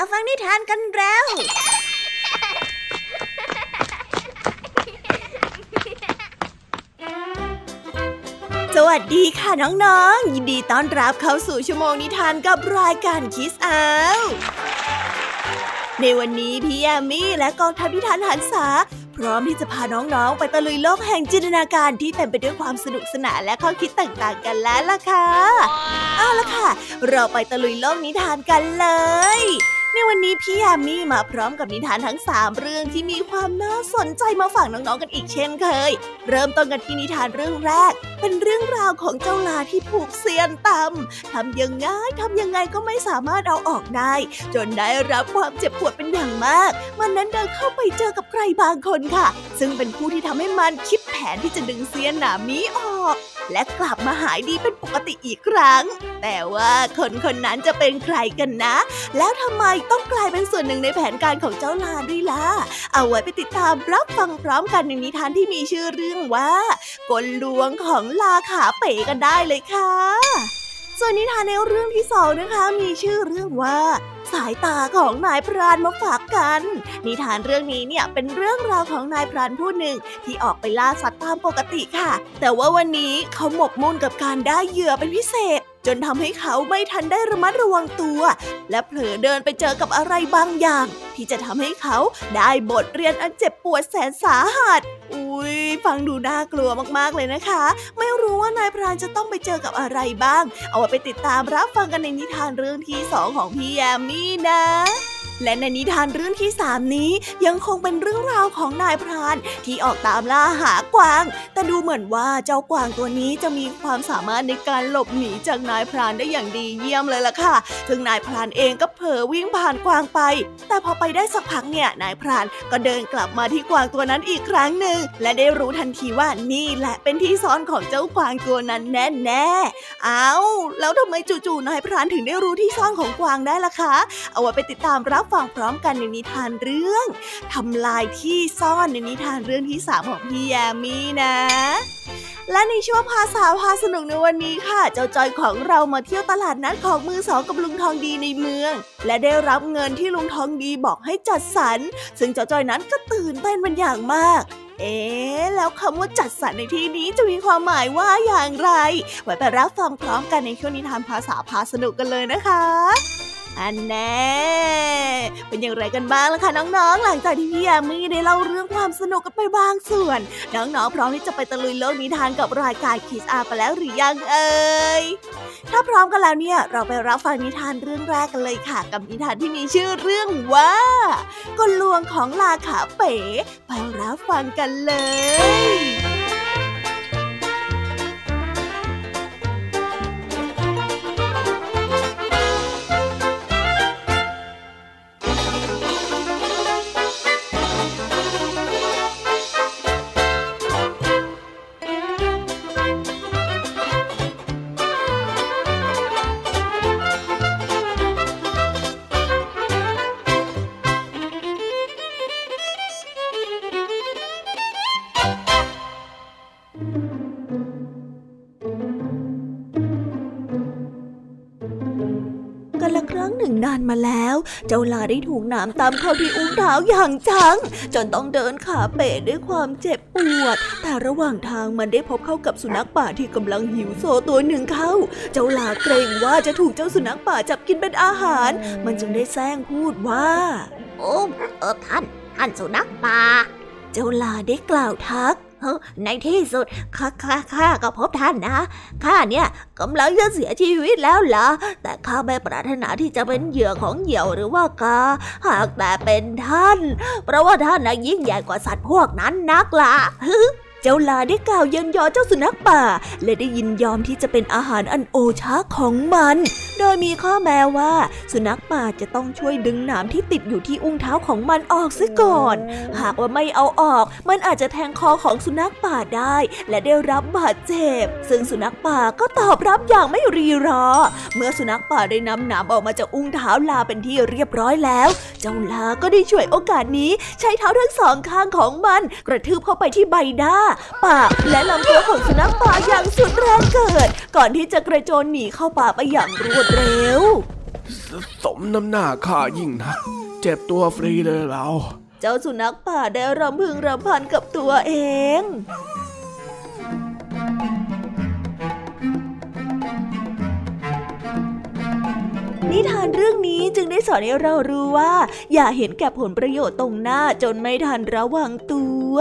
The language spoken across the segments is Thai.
มาฟังนิทานกันแล้ว สวัสดีค่ะน้องๆ ยินดีต้อนรับเข้าสู่ชั่วโมงนิทานกับรายการคิสอาในวันนี้พี่แอมมี่และกองทัพนิทานหันษาพร้อมที่จะพาน้องๆ ไปตะลุยโลกแห่งจินตนาการที่เต็มไปด้วยความสนุกสนานและข้อคิดต่างๆ กันแล้วล่ะค่ะ เอาละค่ะ เราไปตะลุยโลกนิทานกันเลย ในวันนี้พี่ยามีมาพร้อมกับนิทานทั้ง 3 เรื่องที่มีความน่าสนใจมาฝากน้องๆกันอีกเช่นเคย เริ่มต้นกันที่นิทานเรื่องแรก เป็นเรื่องราวของเจ้าลาที่ผูกเสียนตำทำยังไงทำยังไงก็ไม่สามารถเอาออกได้ จนได้รับความเจ็บปวดเป็นอย่างมาก มันนั้นเดินเข้าไปเจอกับใครบางคนค่ะ ซึ่งเป็นผู้ที่ทำให้มันคิดแผนที่จะดึงเสียนหนามีออก และกลับมาหายดีเป็นปกติอีกครั้ง แต่ว่าคนคนนั้นจะเป็นใครกันนะ แล้วทำไมต้องกลายเป็นส่วนหนึ่งในแผนการของเจ้าลาด้วยล่ะเอาไว้ไปติดตามรับฟังพร้อมกันในนิทานที่มีชื่อเรื่องว่ากลลวงของลาขาเป๋กันได้เลยค่ะ ส่วนนิทานในเรื่องที่สองนะคะ มีชื่อเรื่องว่า สายตาของนายพรานมาฝากกัน นิทานเรื่องนี้เนี่ยเป็นเรื่องราวของนายพรานผู้หนึ่งที่ออกไปล่าสัตว์ตามปกติค่ะ แต่ว่าวันนี้เขาหมกมุ่นกับการได้เหยื่อเป็นพิเศษ จนทำให้เขาไม่ทันได้ระมัดระวังตัว และเผลอเดินไปเจอกับอะไรบางอย่าง ที่จะทำให้เขาได้บทเรียนอันเจ็บปวดแสนสาหัส อุ้ยฟังดูน่ากลัวมากๆเลยนะคะ ไม่รู้ว่านายพรานจะต้องไปเจอกับอะไรบ้าง เอาไว้ไปติดตามรับฟังกันในนิทานเรื่องที่สองของพี่แยมมี่นะ และในนิทานเรื่องที่สามนี้ยังคงเป็นเรื่องราวของนายพรานที่ออกตามล่าหากวาง แต่ดูเหมือนว่าเจ้ากวางตัวนี้จะมีความสามารถในการหลบหนีจากนายพรานได้อย่างดีเยี่ยมเลยล่ะค่ะซึ่งนายพรานเองก็เผลอวิ่งผ่านกวางไป แต่พอไปได้สักพักเนี่ยนายพรานก็เดินกลับมาที่กวางตัวนั้นอีกครั้งหนึ่งและได้รู้ทันทีว่านี่แหละเป็นที่ซ่อนของเจ้ากวางตัวนั้นแน่แน่เอาแล้วทำไมจู่ๆนายพรานถึงได้รู้ที่ซ่อนของกวางได้ล่ะคะ เอาไว้ไปติดตามรับฟังพร้อมกันในนิทานเรื่องทำลายที่ซ่อนในนิทานเรื่องที่สามของพี่แยมี่นะ และในช่วงภาษาพาสนุกในวันนี้ค่ะ เจ้าจอยของเรามาเที่ยวตลาดนัดของมือสองกับลุงทองดีในเมือง และได้รับเงินที่ลุงทองดีบอกให้จัดสรร ซึ่งเจ้าจอยนั้นก็ตื่นเต้นเป็นอย่างมากเอ๊แล้วคำว่าจัดสรรในที่นี้จะมีความหมายว่าอย่างไร ไว้ไปรับฟังพร้อมกันในช่วงนิทานภาษาพาสนุกกันเลยนะคะ อันแน่ เป็นอย่างไรกันบ้างล่ะคะน้องๆ หลังจากที่พี่ยามีได้เล่าเรื่องความสนุกกันไปบางส่วน น้องๆ พร้อมที่จะไปตะลุยโลกนิทานกับรายการคิสอาไปแล้วหรือยังเอ่ย ถ้าพร้อมกันแล้วเนี่ย เราไปรับฟังนิทานเรื่องแรกกันเลยค่ะ กับนิทานที่มีชื่อเรื่องว่ากลลวงของลาขาเป๋ ไปรับฟังกันเลย มาแล้ว เจ้าลาได้ถูกน้ำตามเข้าที่อุ้งเท้าอย่างจัง จนต้องเดินขาเป๋ด้วยความเจ็บปวด แต่ระหว่างทางมันได้พบเข้ากับสุนัขป่าที่กำลังหิวโซตัวหนึ่งเข้า เจ้าลาเกรงว่าจะถูกเจ้าสุนัขป่าจับกินเป็นอาหาร มันจึงได้แซงพูดว่า โอ้เออท่าน ท่านสุนัขป่า เจ้าลาได้กล่าวทัก ในที่สุดข้าข้าข้าก็พบท่านนะข้าเนี่ยกำลังจะเสียชีวิตแล้วล่ะ แต่ข้าไม่ปรารถนาที่จะเป็นเหยื่อของเหยี่ยวหรือว่ากาหากแต่เป็นท่าน เพราะว่าท่านนะยิ่งใหญ่กว่าสัตว์พวกนั้นนักล่ะ เจ้าลาได้กล่าวเยินยอเจ้าสุนัขป่า และได้ยินยอมที่จะเป็นอาหารอันโอชาของมัน โดยมีข้อแม้ว่า สุนัขป่าจะต้องช่วยดึงหนามที่ติดอยู่ที่อุ้งเท้าของมันออกซะก่อน หากว่าไม่เอาออก มันอาจจะแทงคอของสุนัขป่าได้ และได้รับบาดเจ็บ ซึ่งสุนัขป่าก็ตอบรับอย่างไม่รีรอ เมื่อสุนัขป่าได้นำหนามออกมาจากอุ้งเท้าลาเป็นที่เรียบร้อยแล้ว เจ้าลาก็ได้ช่วยโอกาสนี้ ใช้เท้าทั้งสองข้างของมัน กระทืบเข้าไปที่ใบหน้าปากและลำตัวของสุนัขป่าอย่างสุดแรงเกิด ก่อนที่จะกระโจนหนีเข้าป่าไปอย่างรวดเร็ว สมน้ำหน้าข้ายิ่งนะเจ็บตัวฟรีเลยเรา เจ้าสุนัขป่าได้รำพึงรำพันกับตัวเองนิทานเรื่องนี้จึงได้สอนให้เรารู้ว่า อย่าเห็นแก่ผลประโยชน์ตรงหน้าจนไม่ทันระวังตัว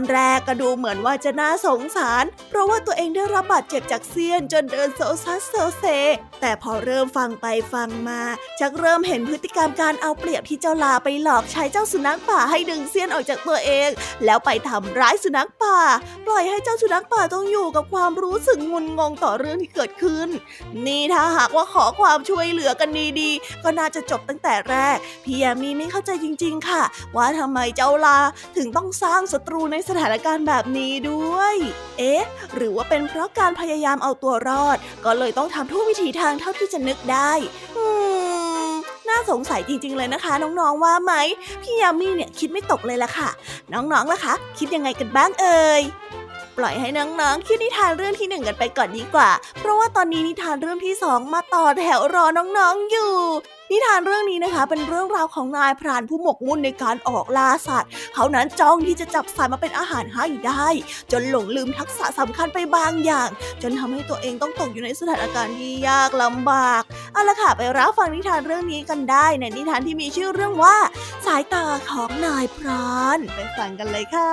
อนแร ก็ดูเหมือนว่าจะน่าสงสาร เพราะว่าตัวเองได้รับบาดเจ็บจากเซียนจนเดินโซซัสโซเซ แต่พอเริ่มฟังไปฟังมาชักเริ่มเห็นพฤติกรรมการเอาเปรียบที่เจ้าลาไปหลอกใช้เจ้าสุนัขป่าให้ดึงเซียนออกจากตัวเอง แล้วไปทำร้ายสุนัขป่า ปล่อยให้เจ้าสุนัขป่าต้องอยู่กับความรู้สึกงุนงงต่อเรื่องที่เกิดขึ้น นี่ถ้าหากว่าขอความช่วยเหลือกันดีๆ ก็น่าจะจบตั้งแต่แรก พี่ยามีไม่เข้าใจจริง ๆ ค่ะ ว่าทำไมเจ้าลาถึงต้องสร้างศัตรูในสถานการณ์การแบบนี้ด้วย เอ๊ะ หรือว่าเป็นเพราะการพยายามเอาตัวรอด ก็เลยต้องทำทุกวิถีทางเท่าที่จะนึกได้อืมน่าสงสัยจริงๆเลยนะคะ น้องๆว่าไหม พี่ยามีเนี่ยคิดไม่ตกเลยล่ะค่ะ น้องๆล่ะคะ คิดยังไงกันบ้างเอ่ยปล่อยให้น้องๆคิดนิทานเรื่องที่หนึ่งกันไปก่อนดีกว่า เพราะว่าตอนนี้นิทานเรื่องที่สองมาต่อแถวรอน้องๆอยู่ นิทานเรื่องนี้นะคะเป็นเรื่องราวของนายพรานผู้หมกมุ่นในการออกล่าสัตว์ เขานั้นจ้องที่จะจับสัตว์มาเป็นอาหารให้ได้ จนหลงลืมทักษะสำคัญไปบางอย่าง จนทำให้ตัวเองต้องตกอยู่ในสถานการณ์ที่ยากลำบากเอาละค่ะไปรับฟังนิทานเรื่องนี้กันได้ในนิทานที่มีชื่อเรื่องว่า สายตาของนายพราน ไปฟังกันเลยค่ะ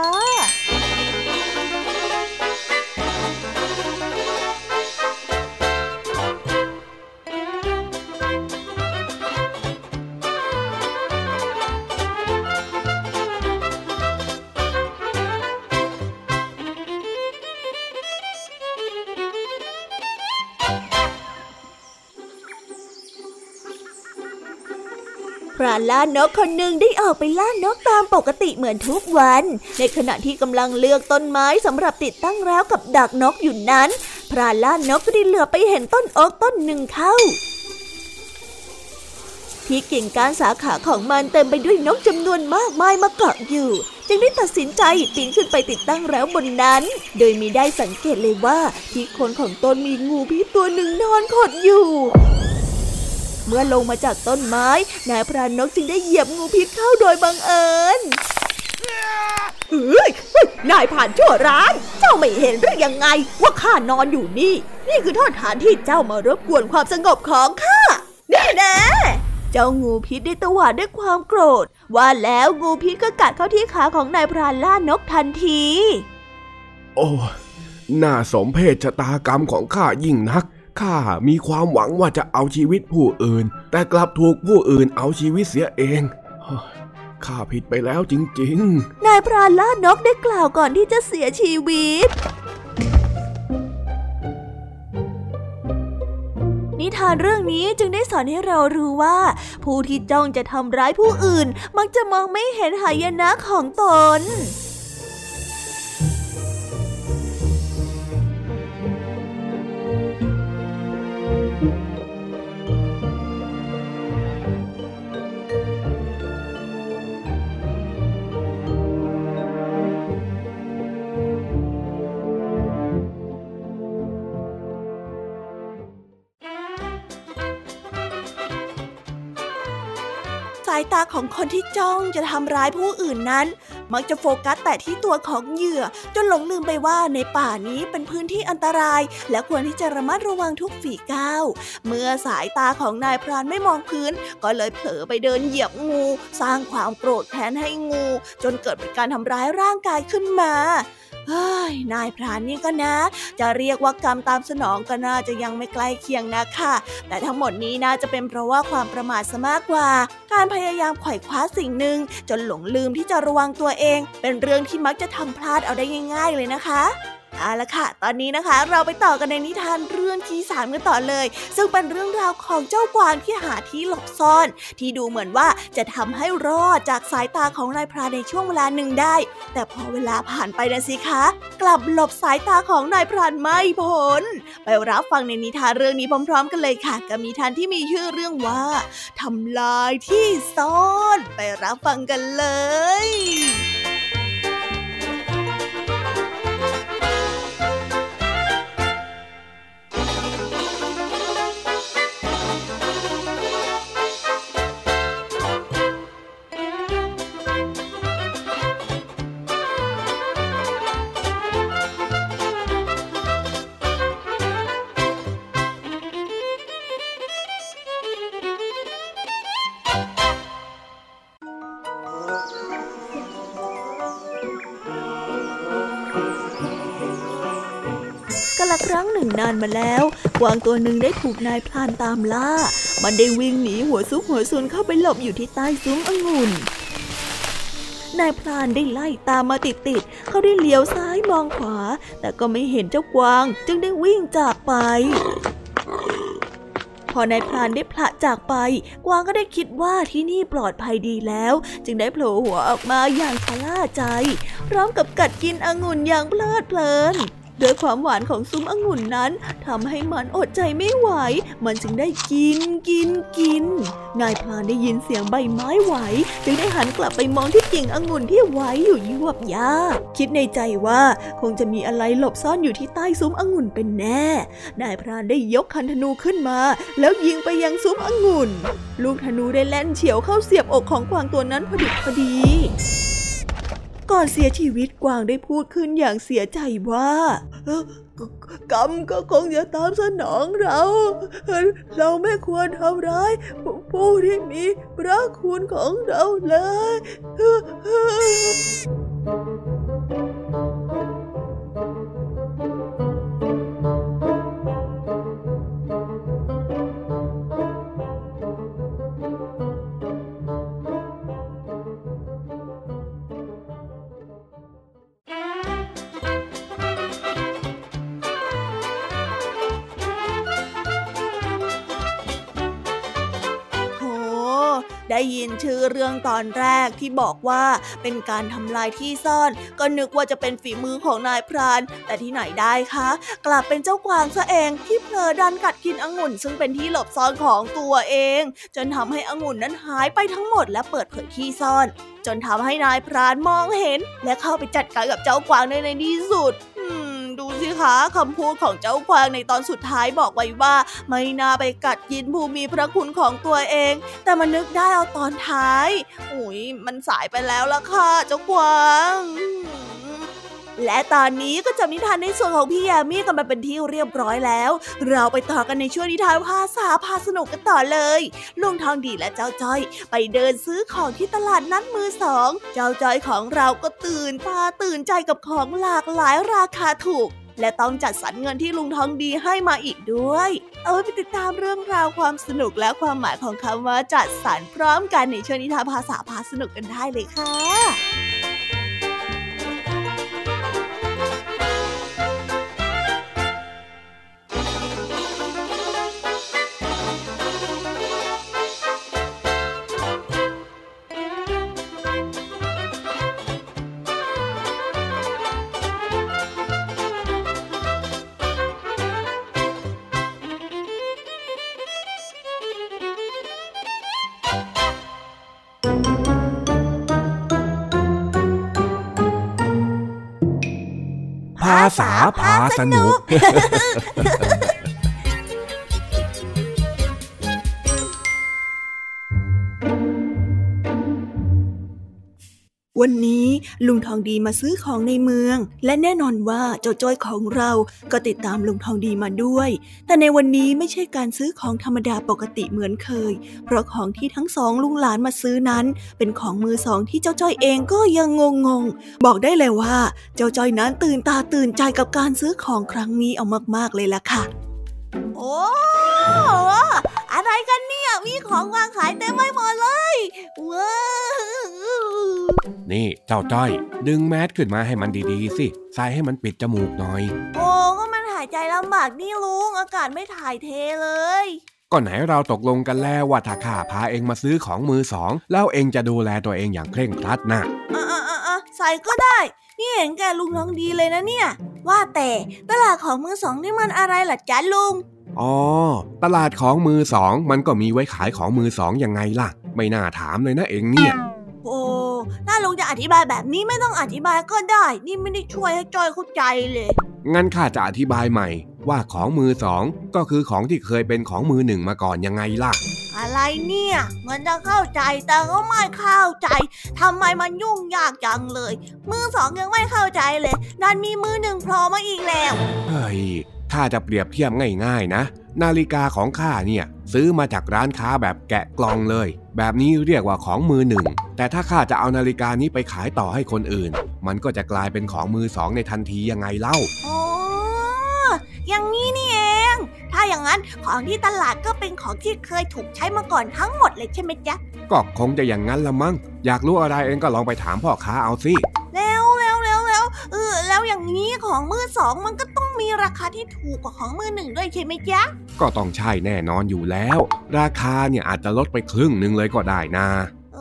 พรานล่านกคนหนึ่งได้ออกไปล่านกตามปกติเหมือนทุกวัน ในขณะที่กำลังเลือกต้นไม้สำหรับติดตั้งแล้วกับดักนกอยู่นั้น พรานล่านกก็ได้เหลือไปเห็นต้นโอ๊กต้นหนึ่งเข้า ที่กิ่งก้านสาขาของมันเต็มไปด้วยนกจำนวนมากมายมาเกาะอยู่ จึงได้ตัดสินใจปีนขึ้นไปติดตั้งแล้วบนนั้น โดยมีได้สังเกตเลยว่าที่โคนของต้นมีงูพิษตัวหนึ่งนอนขดอยู่ เมื่อลงมาจากต้นไม้นายพรานนกจึงได้เหยียบงูพิษเข้าโดยบังเอิญเฮ้ยนายผ่านชั่วร้าย เจ้าไม่เห็นหรือยังไง ว่าข้านอนอยู่นี่ นี่คือท่าทานที่เจ้ามารบกวนความสงบของข้าแน่แน่เจ้างูพิษได้ตวาดด้วยความโกรธ ว่าแล้วงูพิษก็กัดเข้าที่ขาของนายพรานล่านกทันที โอ้ น่าสมเพชชะตากรรมของข้ายิ่งนัก ข้ามีความหวังว่าจะเอาชีวิตผู้อื่น แต่กลับถูกผู้อื่นเอาชีวิตเสียเองข้าผิดไปแล้วจริงๆ นายพรานล่านกได้กล่าวก่อนที่จะเสียชีวิต นิทานเรื่องนี้จึงได้สอนให้เรารู้ว่า ผู้ที่จ้องจะทำร้ายผู้อื่น มักจะมองไม่เห็นหายนะของตนาของคนที่จ้องจะทำร้ายผู้อื่นนั้น มักจะโฟกัสแต่ที่ตัวของเหยื่อ จนหลงลืมไปว่าในป่านี้เป็นพื้นที่อันตราย และควรที่จะระมัดระวังทุกฝีก้าว เมื่อสายตาของนายพรานไม่มองพื้น ก็เลยเผลอไปเดินเหยียบงู สร้างความโกรธแค้นให้งู จนเกิดเป็นการทำร้ายร่างกายขึ้นมาเฮ้ยนายพรานนี่ก็นะ จะเรียกว่ากรรมตามสนองก็น่าจะยังไม่ใกล้เคียงนะค่ะ แต่ทั้งหมดนี้น่าจะเป็นเพราะว่าความประมาทซะมากกว่า การพยายามไขว่คว้าสิ่งหนึ่งจนหลงลืมที่จะระวังตัวเอง เป็นเรื่องที่มักจะทำพลาดเอาได้ง่าย ๆ เลยนะคะ เอาละค่ะ ตอนนี้นะคะเราไปต่อกันในนิทานเรื่องที่สามกันต่อเลย ซึ่งเป็นเรื่องราวของเจ้ากวางที่หาที่หลบซ่อน ที่ดูเหมือนว่าจะทำให้รอดจากสายตาของนายพรานในช่วงเวลาหนึ่งได้ แต่พอเวลาผ่านไปนะสิคะ กลับหลบสายตาของนายพรานไม่พ้นไปรับฟังในนิทานเรื่องนี้พร้อม ๆ กันเลยค่ะ กับนิทานที่มีชื่อเรื่องว่าทำลายที่ซ่อน ไปรับฟังกันเลยานมาแล้วกวางตัวหนึ่งได้ถูกนายพรานตามล่า มันได้วิ่งหนีหัวซุกหัวซุนเข้าไปหลบอยู่ที่ใต้ซุ้มองุ่นนายพรานได้ไล่ตามมาติดๆ เขาได้เลี้ยวซ้ายมองขวา แต่ก็ไม่เห็นเจ้ากวาง จึงได้วิ่งจากไป พอนายพรานได้พละจากไป กวางก็ได้คิดว่าที่นี่ปลอดภัยดีแล้ว จึงได้โผล่หัวออกมาอย่างชะล่าใจ พร้อมกับกัดกินองุ่นอย่างเพลิดเพลิน ด้วยความหวานของซุ้มองุ่นนั้นทำให้มันอดใจไม่ไหว มันจึงได้กินกินกิน นายพลานได้ยินเสียงใบไม้ไหว จึงได้หันกลับไปมองที่กิ่งองุ่นที่ไหวอยู่ยวบยาคิดในใจว่าคงจะมีอะไรหลบซ่อนอยู่ที่ใต้ซุ้มองุ่นเป็นแน่ นายพรานได้ยกคันธนูขึ้นมา แล้วยิงไปยังซุ้มองุ่น ลูกธนูได้แล่นเฉียวเข้าเสียบอกของกวางตัวนั้นพอดีพอดี ก่อนเสียชีวิตกวางได้พูดขึ้นอย่างเสียใจว่ากรรมก็คงจะตามสนองเรา เราไม่ควรทำร้าย ผู้ที่มีพระคุณของเราเลย ได้ยินชื่อเรื่องตอนแรกที่บอกว่าเป็นการทำลายที่ซ่อน ก็นึกว่าจะเป็นฝีมือของนายพราน แต่ที่ไหนได้คะ กลับเป็นเจ้ากวางซะเองที่เผลอดันกัดกินองุ่น ซึ่งเป็นที่หลบซ่อนของตัวเอง จนทำให้องุ่นนั้นหายไปทั้งหมดและเปิดเผยที่ซ่อน จนทำให้นายพรานมองเห็น และเข้าไปจัดการกับเจ้ากวางในในที่สุด สิคะคำพูดของเจ้ากวางในตอนสุดท้ายบอกไว้ว่า ไม่น่าไปกัดกินผู้มีพระคุณของตัวเอง แต่มันนึกได้เอาตอนท้ายอุ้ยมันสายไปแล้วล่ะค่ะเจ้ากวางและตอนนี้ก็จะนิทานในส่วนของพี่ยามีกันมาเป็นที่เรียบร้อยแล้ว เราไปต่อกันในช่วงนิทานภาษาพาสนุกกันต่อเลย ลุงทองดีและเจ้าจ้อย ไปเดินซื้อของที่ตลาดนัดมือสอง เจ้าจ้อยของเราก็ตื่นตาตื่นใจกับของหลากหลายราคาถูก และต้องจัดสรรเงินที่ลุงทองดีให้มาอีกด้วย เอาไปติดตามเรื่องราวความสนุกและความหมายของคำว่าจัดสรรพร้อมกันในช่วงนิทานภาษาพาสนุกกันได้เลยค่ะ ษาพาสนุก วันนี้ ลุงทองดีมาซื้อของในเมือง และแน่นอนว่าเจ้าจ้อยของเราก็ติดตามลุงทองดีมาด้วย แต่ในวันนี้ไม่ใช่การซื้อของธรรมดาปกติเหมือนเคย เพราะของที่ทั้งสองลุงหลานมาซื้อนั้น เป็นของมือสองที่เจ้าจ้อยเองก็ยังงงงบอกได้เลยว่า เจ้าจ้อยนั้นตื่นตาตื่นใจกับการซื้อของครั้งนี้เอามากๆเลยล่ะค่ะ โอ้อะไรกันเนี่ย มีของวางขายเต็มไปหมดเลย ว้า เจ้าจ้อย ดึงแมสขึ้นมาให้มันดีๆ สิใส่ให้มันปิดจมูกหน่อย โอ้ก็มันหายใจลำบากนี่ลุง อากาศไม่ถ่ายเทเลย ก็ไหนเราตกลงกันแล้วว่าถ้าข้าพาเองมาซื้อของมือสองแล้วเองจะดูแลตัวเองอย่างเคร่งครัดนะอะอะอะอะใส่ก็ได้ นี่เห็นแกลุงน้องดีเลยนะเนี่ย ว่าแต่ตลาดของมือสองนี่มันอะไรล่ะจ๊ะลุงอ๋อ ตลาดของมือสอง มันก็มีไว้ขายของมือสองยังไงล่ะ ไม่น่าถามเลยนะเองเนี่ย โอ้ถ้าลุงจะอธิบายแบบนี้ไม่ต้องอธิบายก็ได้ นี่ไม่ได้ช่วยให้จอยเข้าใจเลย งั้นข้าจะอธิบายใหม่ ว่าของมือสองก็คือของที่เคยเป็นของมือหนึ่งมาก่อนยังไงล่ะ อะไรเนี่ยเหมือนจะเข้าใจแต่ก็ไม่เข้าใจทำไมมันยุ่งยากจังเลย มือสองยังไม่เข้าใจเลยดันมีมือหนึ่งโผล่มาอีกแล้ว เฮ้ย ถ้าจะเปรียบเทียบง่ายๆนะ นาฬิกาของข้าเนี่ยซื้อมาจากร้านค้าแบบแกะกล่องเลย แบบนี้เรียกว่าของมือหนึ่ง แต่ถ้าข้าจะเอานาฬิกานี้ไปขายต่อให้คนอื่น มันก็จะกลายเป็นของมือสองในทันทียังไงเล่าอ๋ออย่างนี้นี่เอง ถ้าอย่างนั้นของที่ตลาดก็เป็นของที่เคยถูกใช้มาก่อนทั้งหมดเลยใช่ไหมจ๊ะ ก็คงจะอย่างนั้นละมั้ง อยากรู้อะไรเองก็ลองไปถามพ่อค้าเอาสิ แล้ว เออ แล้วอย่างนี้ของมือสองมันก็ต้องมีราคาที่ถูกกว่าของมือหนึ่งด้วยใช่ไหมจ๊ะ ก็ต้องใช่แน่นอนอยู่แล้ว ราคาเนี่ยอาจจะลดไปครึ่งหนึ่งเลยก็ได้นะเอ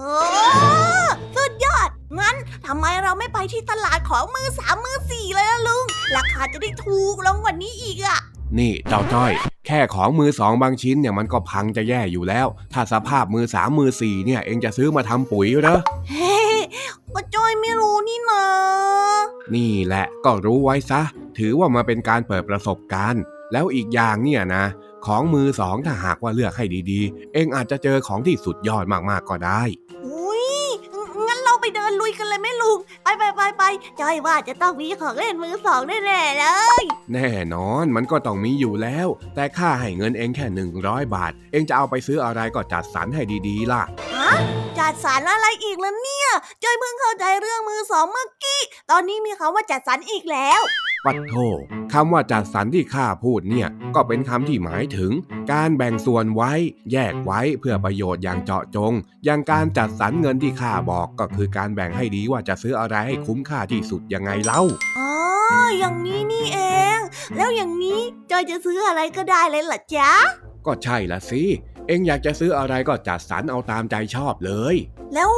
อสุดยอด งั้นทำไมเราไม่ไปที่ตลาดของมือสามมือสี่เลยล่ะลุง ราคาจะได้ถูกลงกว่านี้อีกอะนี่เจ้าจ้อย แค่ของมือสองบางชิ้นเนี่ยมันก็พังจะแย่อยู่แล้ว ถ้าสภาพมือสามมือสี่เนี่ยเองจะซื้อมาทำปุ๋ยเหรอเฮ้ ก็จ้อยไม่รู้นี่นะนี่แหละก็รู้ไว้ซะ ถือว่ามาเป็นการเปิดประสบการณ์ แล้วอีกอย่างเนี่ยนะ ของมือสองถ้าหากว่าเลือกให้ดีๆ เองอาจจะเจอของที่สุดยอดมากๆก็ได้ อุ้ยงั้นเราไปเดินลุยกันเลยไหมลุง ไปไปไปไปจอยว่าจะต้องมีของเล่นมือสองแน่ๆเลย แน่นอนมันก็ต้องมีอยู่แล้ว แต่ค่าให้เงินเองแค่100บาท เองจะเอาไปซื้ออะไรก็จัดสรรให้ดีๆล่ะฮะจัดสรรอะไรอีกแล้วเนี่ยจอยเพิ่งเข้าใจเรื่องมือสองเมื่อกี้ ตอนนี้มีคำว่าจัดสรรอีกแล้ว ปัดโทคำว่าจัดสรรที่ข้าพูดเนี่ย ก็เป็นคำที่หมายถึง การแบ่งส่วนไว้ แยกไว้เพื่อประโยชน์อย่างเจาะจง อย่างการจัดสรรเงินที่ข้าบอกก็คือการแบ่งให้ดีว่าจะซื้ออะไรให้คุ้มค่าที่สุดยังไงเล่าอ๋ออย่างนี้นี่เอง แล้วอย่างนี้จอยจะซื้ออะไรก็ได้เลยเหรอจ๊ะก็ใช่ละสิเองอยากจะซื้ออะไรก็จัดสรรเอาตามใจชอบเลย แล้ว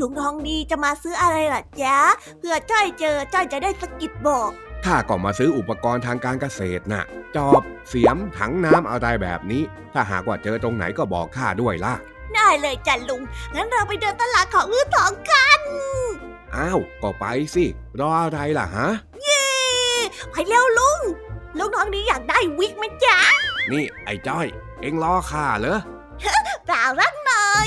ลุงทองดีจะมาซื้ออะไรล่ะจ๊ะเพื่อจ้อยเจอจ้อยจะได้สะกิดบอก ข้าก็มาซื้ออุปกรณ์ทางการเกษตรน่ะ จอบ เสียม ถังน้ำอะไรแบบนี้ ถ้าหากว่าเจอตรงไหนก็บอกข้าด้วยล่ะ ได้เลยจ้ะลุง งั้นเราไปเดินตลาดของมือสองกัน อ้าว ก็ไปสิ รออะไรล่ะฮะ เย้ไปเร็วลุง ลุงทองดีอยากได้วิกไหมจ๊ะ นี่ไอ้จ้อย เอ็งรอข้าเหรอเปล่ารักหน่อย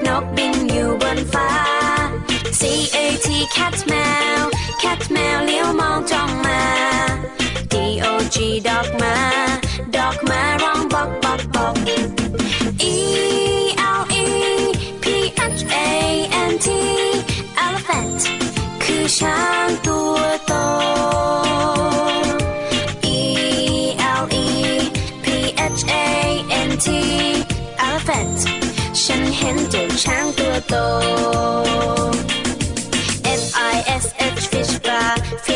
No.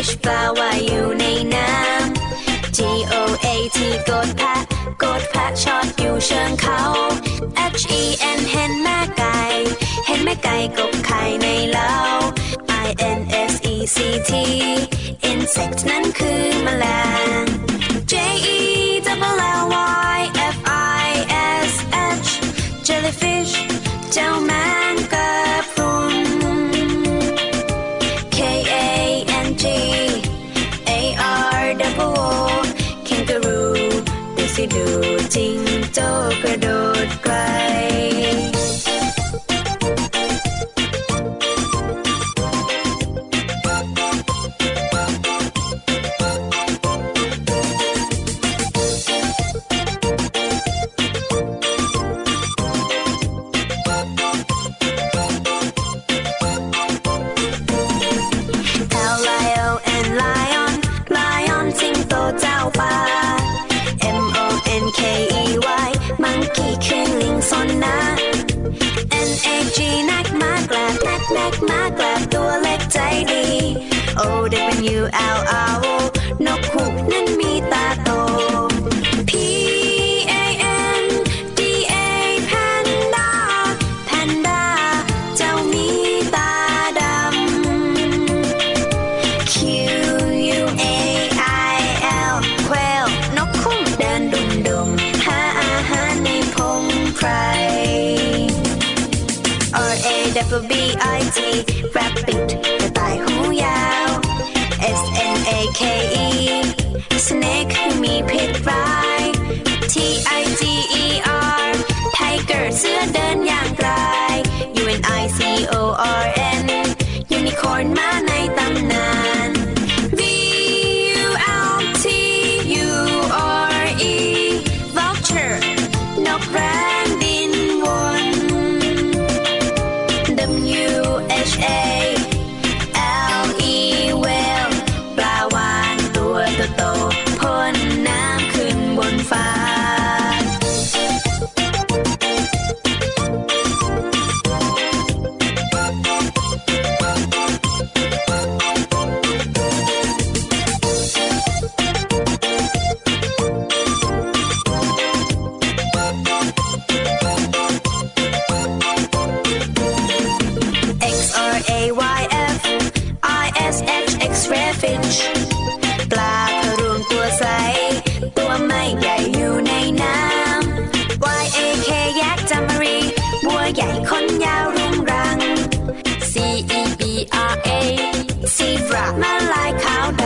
H ปลาว่าอยู่ในน้ำ T O A T กดแพะกดแพะชอดอยู่เชิงเขา H E N เห็นแม่ไก่ เห็นแม่ไก่กบไข่ในเล้า I N S E C T insect out. ใหญ่คนยาวรุงรัง C E B R A ซีบรามาลายขาวดำ